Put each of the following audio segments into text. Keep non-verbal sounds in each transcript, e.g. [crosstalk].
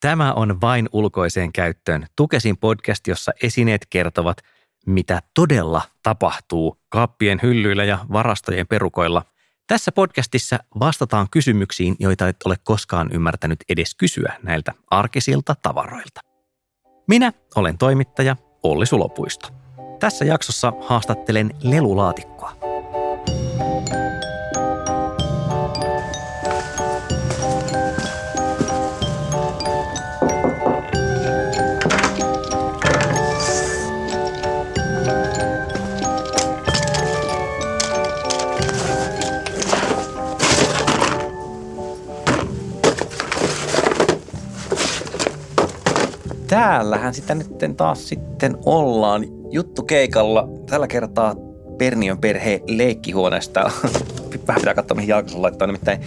Tämä on vain ulkoiseen käyttöön Tukesin podcast, jossa esineet kertovat, mitä todella tapahtuu kaappien hyllyillä ja varastojen perukoilla. Tässä podcastissa vastataan kysymyksiin, joita et ole koskaan ymmärtänyt edes kysyä näiltä arkisilta tavaroilta. Minä olen toimittaja Olli Sulopuisto. Tässä jaksossa haastattelen lelulaatikkoa. Täällähän sitä nyt taas sitten ollaan juttu keikalla. Tällä kertaa Pernion perhe leikkihuoneesta. [laughs] Vähän pitää katsoa, mihin jalkansa laittaa. Nimittäin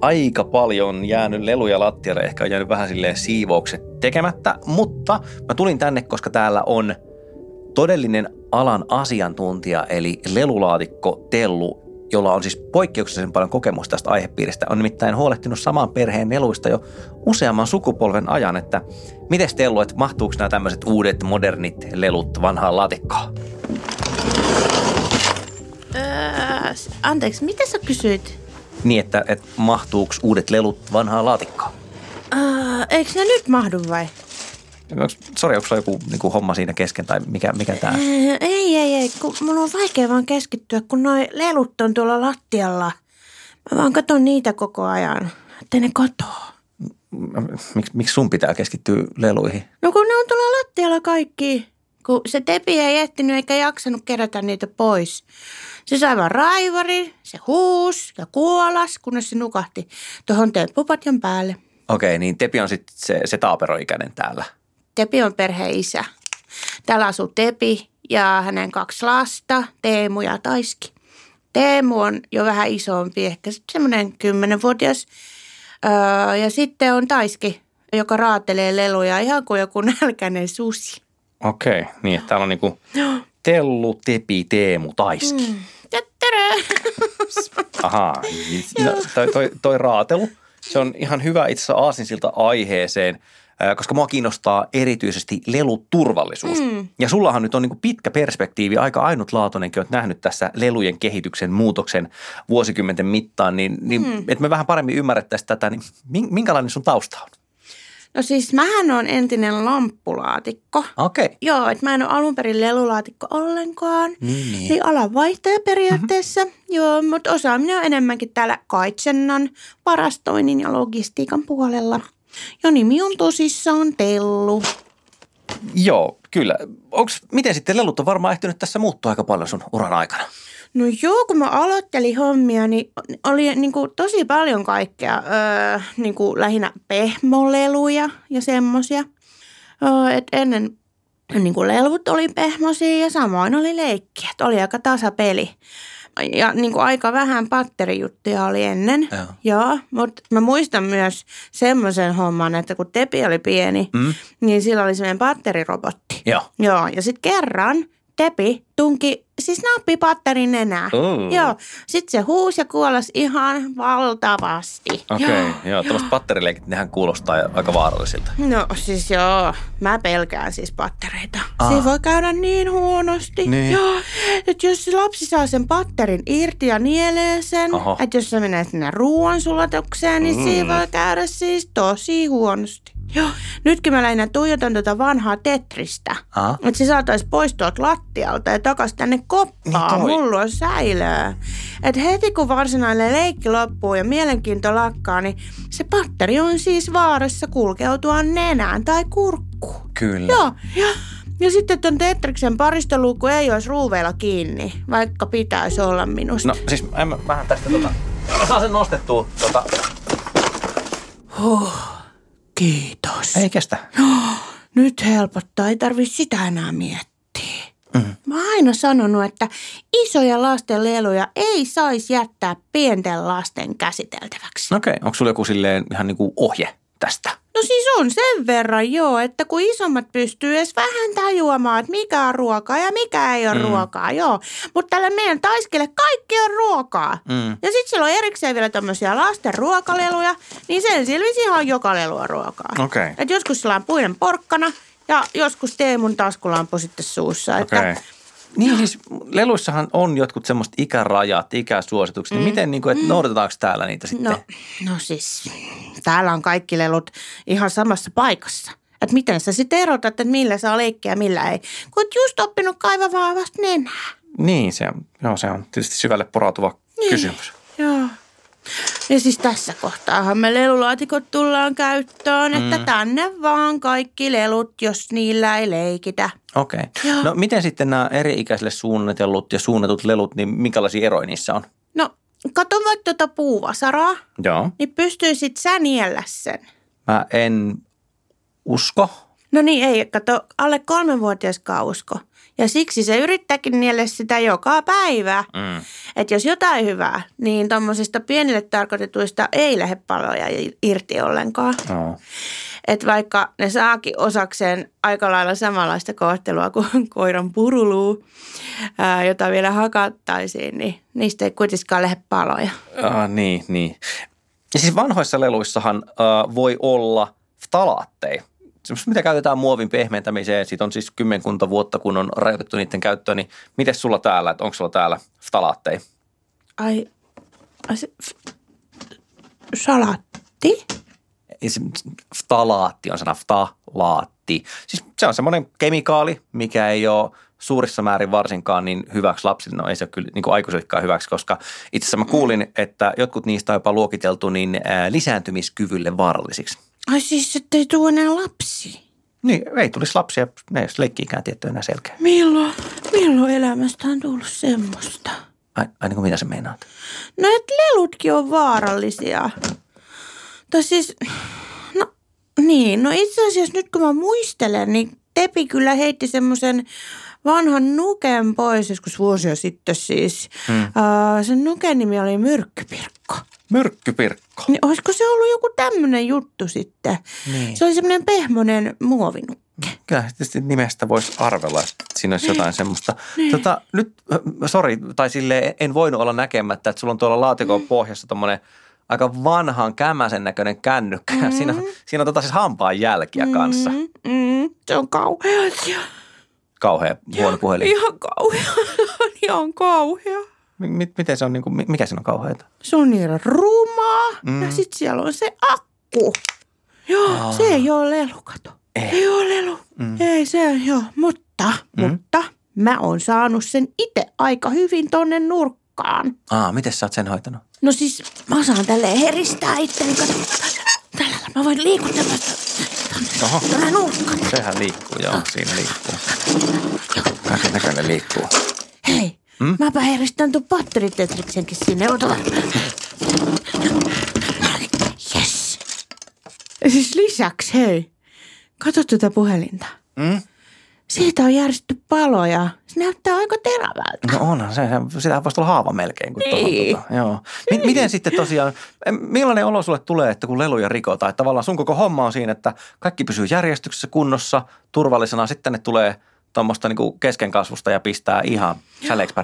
aika paljon jäänyt leluja lattialle. Ehkä on jäänyt vähän silleen siivoukset tekemättä. Mutta mä tulin tänne, koska täällä on todellinen alan asiantuntija, eli lelulaatikko Tellu jolla on siis poikkeuksellisen paljon kokemusta tästä aihepiiristä, on nimittäin huolehtinut saman perheen neluista jo useamman sukupolven ajan, että miten Tellu, että mahtuuko nämä tämmöiset uudet modernit lelut vanhaan laatikkoon? Öö, anteeksi, mitä sä kysyit? Niin, että, että mahtuuko uudet lelut vanhaan laatikkoon? Öö, eikö ne nyt mahdu vai? Sori, onko sulla joku niin kuin homma siinä kesken tai mikä, mikä tämä? Ei, ei, ei, kun mun on vaikea vaan keskittyä, kun noi lelut on tuolla lattialla. Mä vaan katon niitä koko ajan, ettei ne katoa. Miks, miksi sun pitää keskittyä leluihin? No kun ne on tuolla lattialla kaikki. Kun se tepi ei ehtinyt eikä jaksanut kerätä niitä pois. Se sai vaan raivari, se huus ja kuolas, kunnes se nukahti tuohon temppupatjan päälle. Okei, niin Tepi on sitten se, se taaperoikäinen täällä. Tepi on perheen isä. Täällä asuu Tepi ja hänen kaksi lasta, Teemu ja Taiski. Teemu on jo vähän isompi, ehkä semmoinen kymmenenvuotias. Öö, ja sitten on Taiski, joka raatelee leluja ihan kuin joku nälkäinen susi. Okei, niin että täällä on niinku Tellu, Tepi, Teemu, Taiski. Mm. Ahaa, no, toi, toi, toi raatelu, se on ihan hyvä itse asiassa aasinsilta aiheeseen – koska mua kiinnostaa erityisesti leluturvallisuus. Mm. Ja sullahan nyt on niin pitkä perspektiivi, aika ainutlaatuinenkin, olet nähnyt tässä lelujen kehityksen muutoksen vuosikymmenten mittaan, niin, niin mm. että me vähän paremmin ymmärrettäisiin tätä, niin minkälainen sun tausta on? No siis mähän on entinen lamppulaatikko. Okei. Okay. Joo, että mä en ole alun perin lelulaatikko ollenkaan. Niin, niin. Eli alanvaihtaja periaatteessa. Mm-hmm. Joo, mutta osaaminen on enemmänkin täällä kaitsennan, parastoinnin ja logistiikan puolella. Ja nimi on tosissaan Tellu. Joo, kyllä. Onks, miten sitten lelut on varmaan ehtinyt tässä muuttua aika paljon sun uran aikana? No joo, kun mä aloittelin hommia, niin oli niin kuin tosi paljon kaikkea. Öö, niin kuin lähinnä pehmoleluja ja semmosia. Öö, et ennen niin kuin lelvut oli pehmosia ja samoin oli leikkiä. Oli aika tasapeli ja niin kuin aika vähän patterijuttuja oli ennen. Joo. Joo, mutta mä muistan myös semmoisen homman, että kun Tepi oli pieni, mm. niin sillä oli semmoinen patterirobotti. Joo. Joo, ja sitten kerran Tepi tunki siis nappipatterin enää. Uh. Joo. Sitten se huusi ja kuolas ihan valtavasti. Okei, okay, joo. joo. Tuollaiset patterileikit, nehän kuulostaa aika vaarallisilta. No siis joo, mä pelkään siis pattereita. Ah. Se voi käydä niin huonosti. Niin. Joo, että jos se lapsi saa sen patterin irti ja nielee sen, Oho. että jos se menee sinne ruoansulatukseen, niin mm. siinä voi käydä siis tosi huonosti. Joo, nytkin mä lähinnä tuijotan tuota vanhaa Tetristä. Että se saataisiin poistua lattialta ja takaisin tänne koppaan. Niin Mulla on säilöä. Että heti kun varsinainen leikki loppuu ja mielenkiinto lakkaa, niin se patteri on siis vaarassa kulkeutua nenään tai kurkkuun. Kyllä. Joo, ja, ja sitten tuon Tetriksen paristoluukku ei olisi ruuveilla kiinni, vaikka pitäisi olla minusta. No siis mä vähän tästä tota, mä saan sen nostettua tota. Huh. Kiitos. Ei kestä. Nyt helpottaa, ei tarvitse sitä enää miettiä. Mm. Mä oon aina sanonut, että isoja lasten leluja ei saisi jättää pienten lasten käsiteltäväksi. Okei, okay. onko sulla joku silleen ihan niin kuin ohje tästä? No siis on sen verran joo, että kun isommat pystyy edes vähän tajuamaan, että mikä on ruokaa ja mikä ei ole mm. ruokaa, joo. Mutta tällä meidän taiskelle kaikki on ruokaa. Mm. Ja sitten siellä on erikseen vielä tämmöisiä lasten ruokaleluja, niin sen selvisi ihan joka lelua ruokaa. Okay. Et joskus sillä on puinen porkkana ja joskus Teemun taskulampu sitten suussa. Okay. Että niin siis leluissahan on jotkut semmoista ikärajat, ikäsuositukset. Mm. miten, niin kuin, että mm. noudatetaanko täällä niitä sitten? No, no siis, täällä on kaikki lelut ihan samassa paikassa. Että miten sä sitten erotat, että millä saa leikkiä ja millä ei. Kun oot just oppinut kaivamaan vasta nenää. Niin, se on, no, se on tietysti syvälle porautuva niin. kysymys. Joo. Ja siis tässä kohtaahan me lelulaatikot tullaan käyttöön, että mm. tänne vaan kaikki lelut, jos niillä ei leikitä. Okei. Okay. No miten sitten nämä eri-ikäisille suunnitellut ja suunnatut lelut, niin minkälaisia eroja niissä on? No kato vaikka tuota puuvasaraa, Joo. niin pystyisit sä niellä sen. Mä en usko. No niin, ei. Kato, alle kolmenvuotiaskaan usko. Ja siksi se yrittääkin nielle sitä joka päivä. Mm. Että jos jotain hyvää, niin tuommoisista pienille tarkoitetuista ei lähde paloja irti ollenkaan. No. Että vaikka ne saakin osakseen aika lailla samanlaista kohtelua kuin [laughs] koiran puruluu, ää, jota vielä hakattaisiin, niin niistä ei kuitenkaan lähde paloja. Ah, niin, niin. Ja siis vanhoissa leluissahan äh, voi olla ftalaatteja mitä käytetään muovin pehmentämiseen, siitä on siis kymmenkunta vuotta, kun on rajoitettu niiden käyttöön, niin miten sulla täällä, että onko sulla täällä ftalaatteja? Ai, ai se, f, salatti? Ftalaatti on sana ftalaatti. Siis se on semmoinen kemikaali, mikä ei ole suurissa määrin varsinkaan niin hyväksi lapsille, no ei se ole kyllä niin aikuisellekaan hyväksi, koska itse asiassa mä kuulin, että jotkut niistä on jopa luokiteltu niin lisääntymiskyvylle vaarallisiksi. Ai siis, ettei tule enää lapsi? Niin, ei tulisi lapsia, ne ei leikkiikään tietty enää selkeä. Milloin, milloin elämästä on tullut semmoista? Ai, ai niin kuin mitä sä meinaat? No, että lelutkin on vaarallisia. Tai siis, no niin, no itse asiassa nyt kun mä muistelen, niin Tepi kyllä heitti semmoisen vanhan nuken pois joskus vuosia sitten siis. Hmm. Uh, sen nuken nimi oli Myrkkypirkko. Myrkkypirkko. Niin olisiko se ollut joku tämmöinen juttu sitten? Niin. Se oli semmoinen pehmonen muovinukke. Kyllä tietysti nimestä voisi arvella, että siinä olisi jotain semmoista. Niin. Tota, nyt, sori, tai sille en voinut olla näkemättä, että sulla on tuolla laatikon mm. pohjassa tommoinen aika vanhan kämäsen näköinen kännykkä. Mm. Siinä, siinä on tota siis hampaan jälkiä kanssa. Mm, mm, se on kauhea. Kauhea huono puhelin. Ihan kauhea. [laughs] ihan kauhea. Miten se on, niin kuin, mikä siinä on kauheita? Se on niin rumaa mm. ja sitten siellä on se akku. Joo, Aa. se ei ole lelu, kato. Ei, ei ole lelu. Mm. Ei se, joo, mutta, mm. mutta mä oon saanut sen itse aika hyvin tonne nurkkaan. Aa, miten sä oot sen hoitanut? No siis mä saan tälleen heristää kato. Tällä mä voin liikutella Oho. Tuonne nurkkaan. Sehän liikkuu, joo, siinä liikkuu. Kaiken näköinen liikkuu. Hei, Hmm? Mäpä heristän tuon patteritetriksenkin sinne. Ota Yes. Siis lisäksi, hei. Kato tuota puhelinta. Hmm? Siitä on järjestetty paloja. Se näyttää aika terävältä. No onhan se. Sitä voisi tulla haava melkein. Kun niin. tuota, joo. M- miten sitten tosiaan, millainen olo sulle tulee, että kun leluja rikotaan? Että tavallaan sun koko homma on siinä, että kaikki pysyy järjestyksessä kunnossa, turvallisena. Sitten ne tulee – tuommoista niin keskenkasvusta ja pistää ihan säleiksi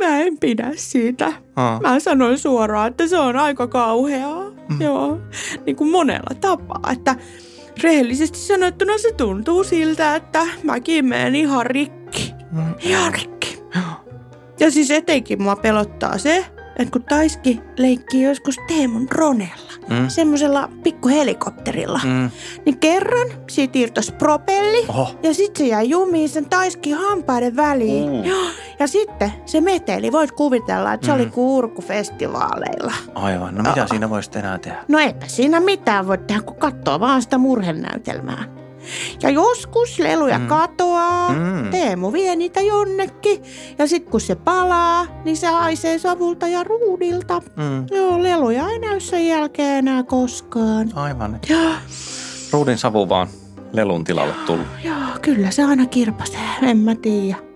mä en pidä siitä. Aa. Mä sanoin suoraan, että se on aika kauheaa. Mm. Joo, niin kuin monella tapaa. Että rehellisesti sanottuna se tuntuu siltä, että mäkin menen ihan rikki. Mm. Ihan rikki. Ja siis etenkin mua pelottaa se, että kun Taiski leikkii joskus Teemun dronella, mm. semmoisella pikkuhelikopterilla, mm. niin kerran siitä irtosi propelli Oho. ja sitten se jäi jumiin sen Taiski hampaiden väliin. Uh. Ja, ja sitten se meteli, voit kuvitella, että se mm. oli kurkufestivaaleilla. Aivan, no mitä oh. siinä voisi enää tehdä? No eipä siinä mitään voi tehdä, kun katsoo vaan sitä murhenäytelmää. Ja joskus leluja mm. katoaa, mm. Teemu vie niitä jonnekin. Ja sitten kun se palaa, niin se haisee savulta ja ruudilta. Mm. Joo, leluja ei näy sen jälkeen enää koskaan. Aivan. Ja. Ruudin savu vaan lelun tilalle tullut. Joo, kyllä se aina kirpasee, en mä tiedä.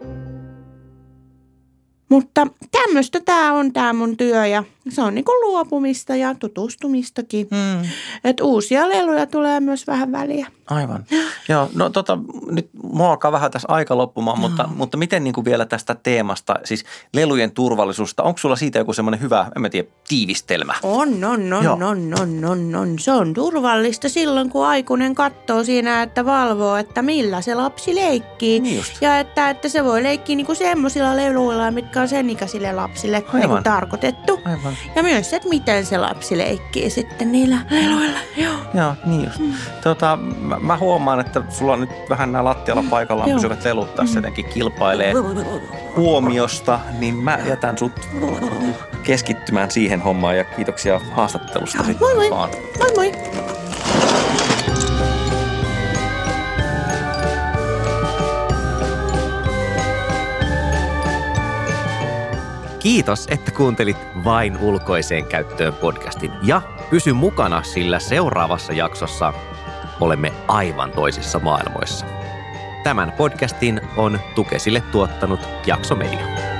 Mutta tämmöistä tämä on tämä mun työ ja se on niin kuin luopumista ja tutustumistakin. Mm. Että uusia leluja tulee myös vähän väliä. Aivan. Joo, no tota, nyt mua alkaa vähän tässä aika loppumaan, mutta, no. mutta miten niin kuin vielä tästä teemasta, siis lelujen turvallisuusta, onko sulla siitä joku semmoinen hyvä, en mä tiedä, tiivistelmä? On, on, on, on, on, on, on. Se on turvallista silloin, kun aikuinen katsoo siinä, että valvoo, että millä se lapsi leikkii. Niin just. Ja että, että se voi leikkiä niin kuin semmoisilla leluilla, mitkä on sen ikäisille lapsille niin kuin tarkoitettu. Aivan. Ja myös, että miten se lapsi leikkii sitten niillä leluilla. Joo, Joo niin just. Mm. Tota, mä, mä huomaan, että sulla on nyt vähän nämä lattialla paikallaan pysyvät lelut tässä mm. jotenkin kilpailee huomiosta, niin mä jätän sut keskittymään siihen hommaan ja kiitoksia haastattelusta. Moi moi. Vaan. Moi moi. Kiitos, että kuuntelit Vain ulkoiseen käyttöön podcastin ja pysy mukana, sillä seuraavassa jaksossa olemme aivan toisissa maailmoissa. Tämän podcastin on Tukesille tuottanut Jaksomedia.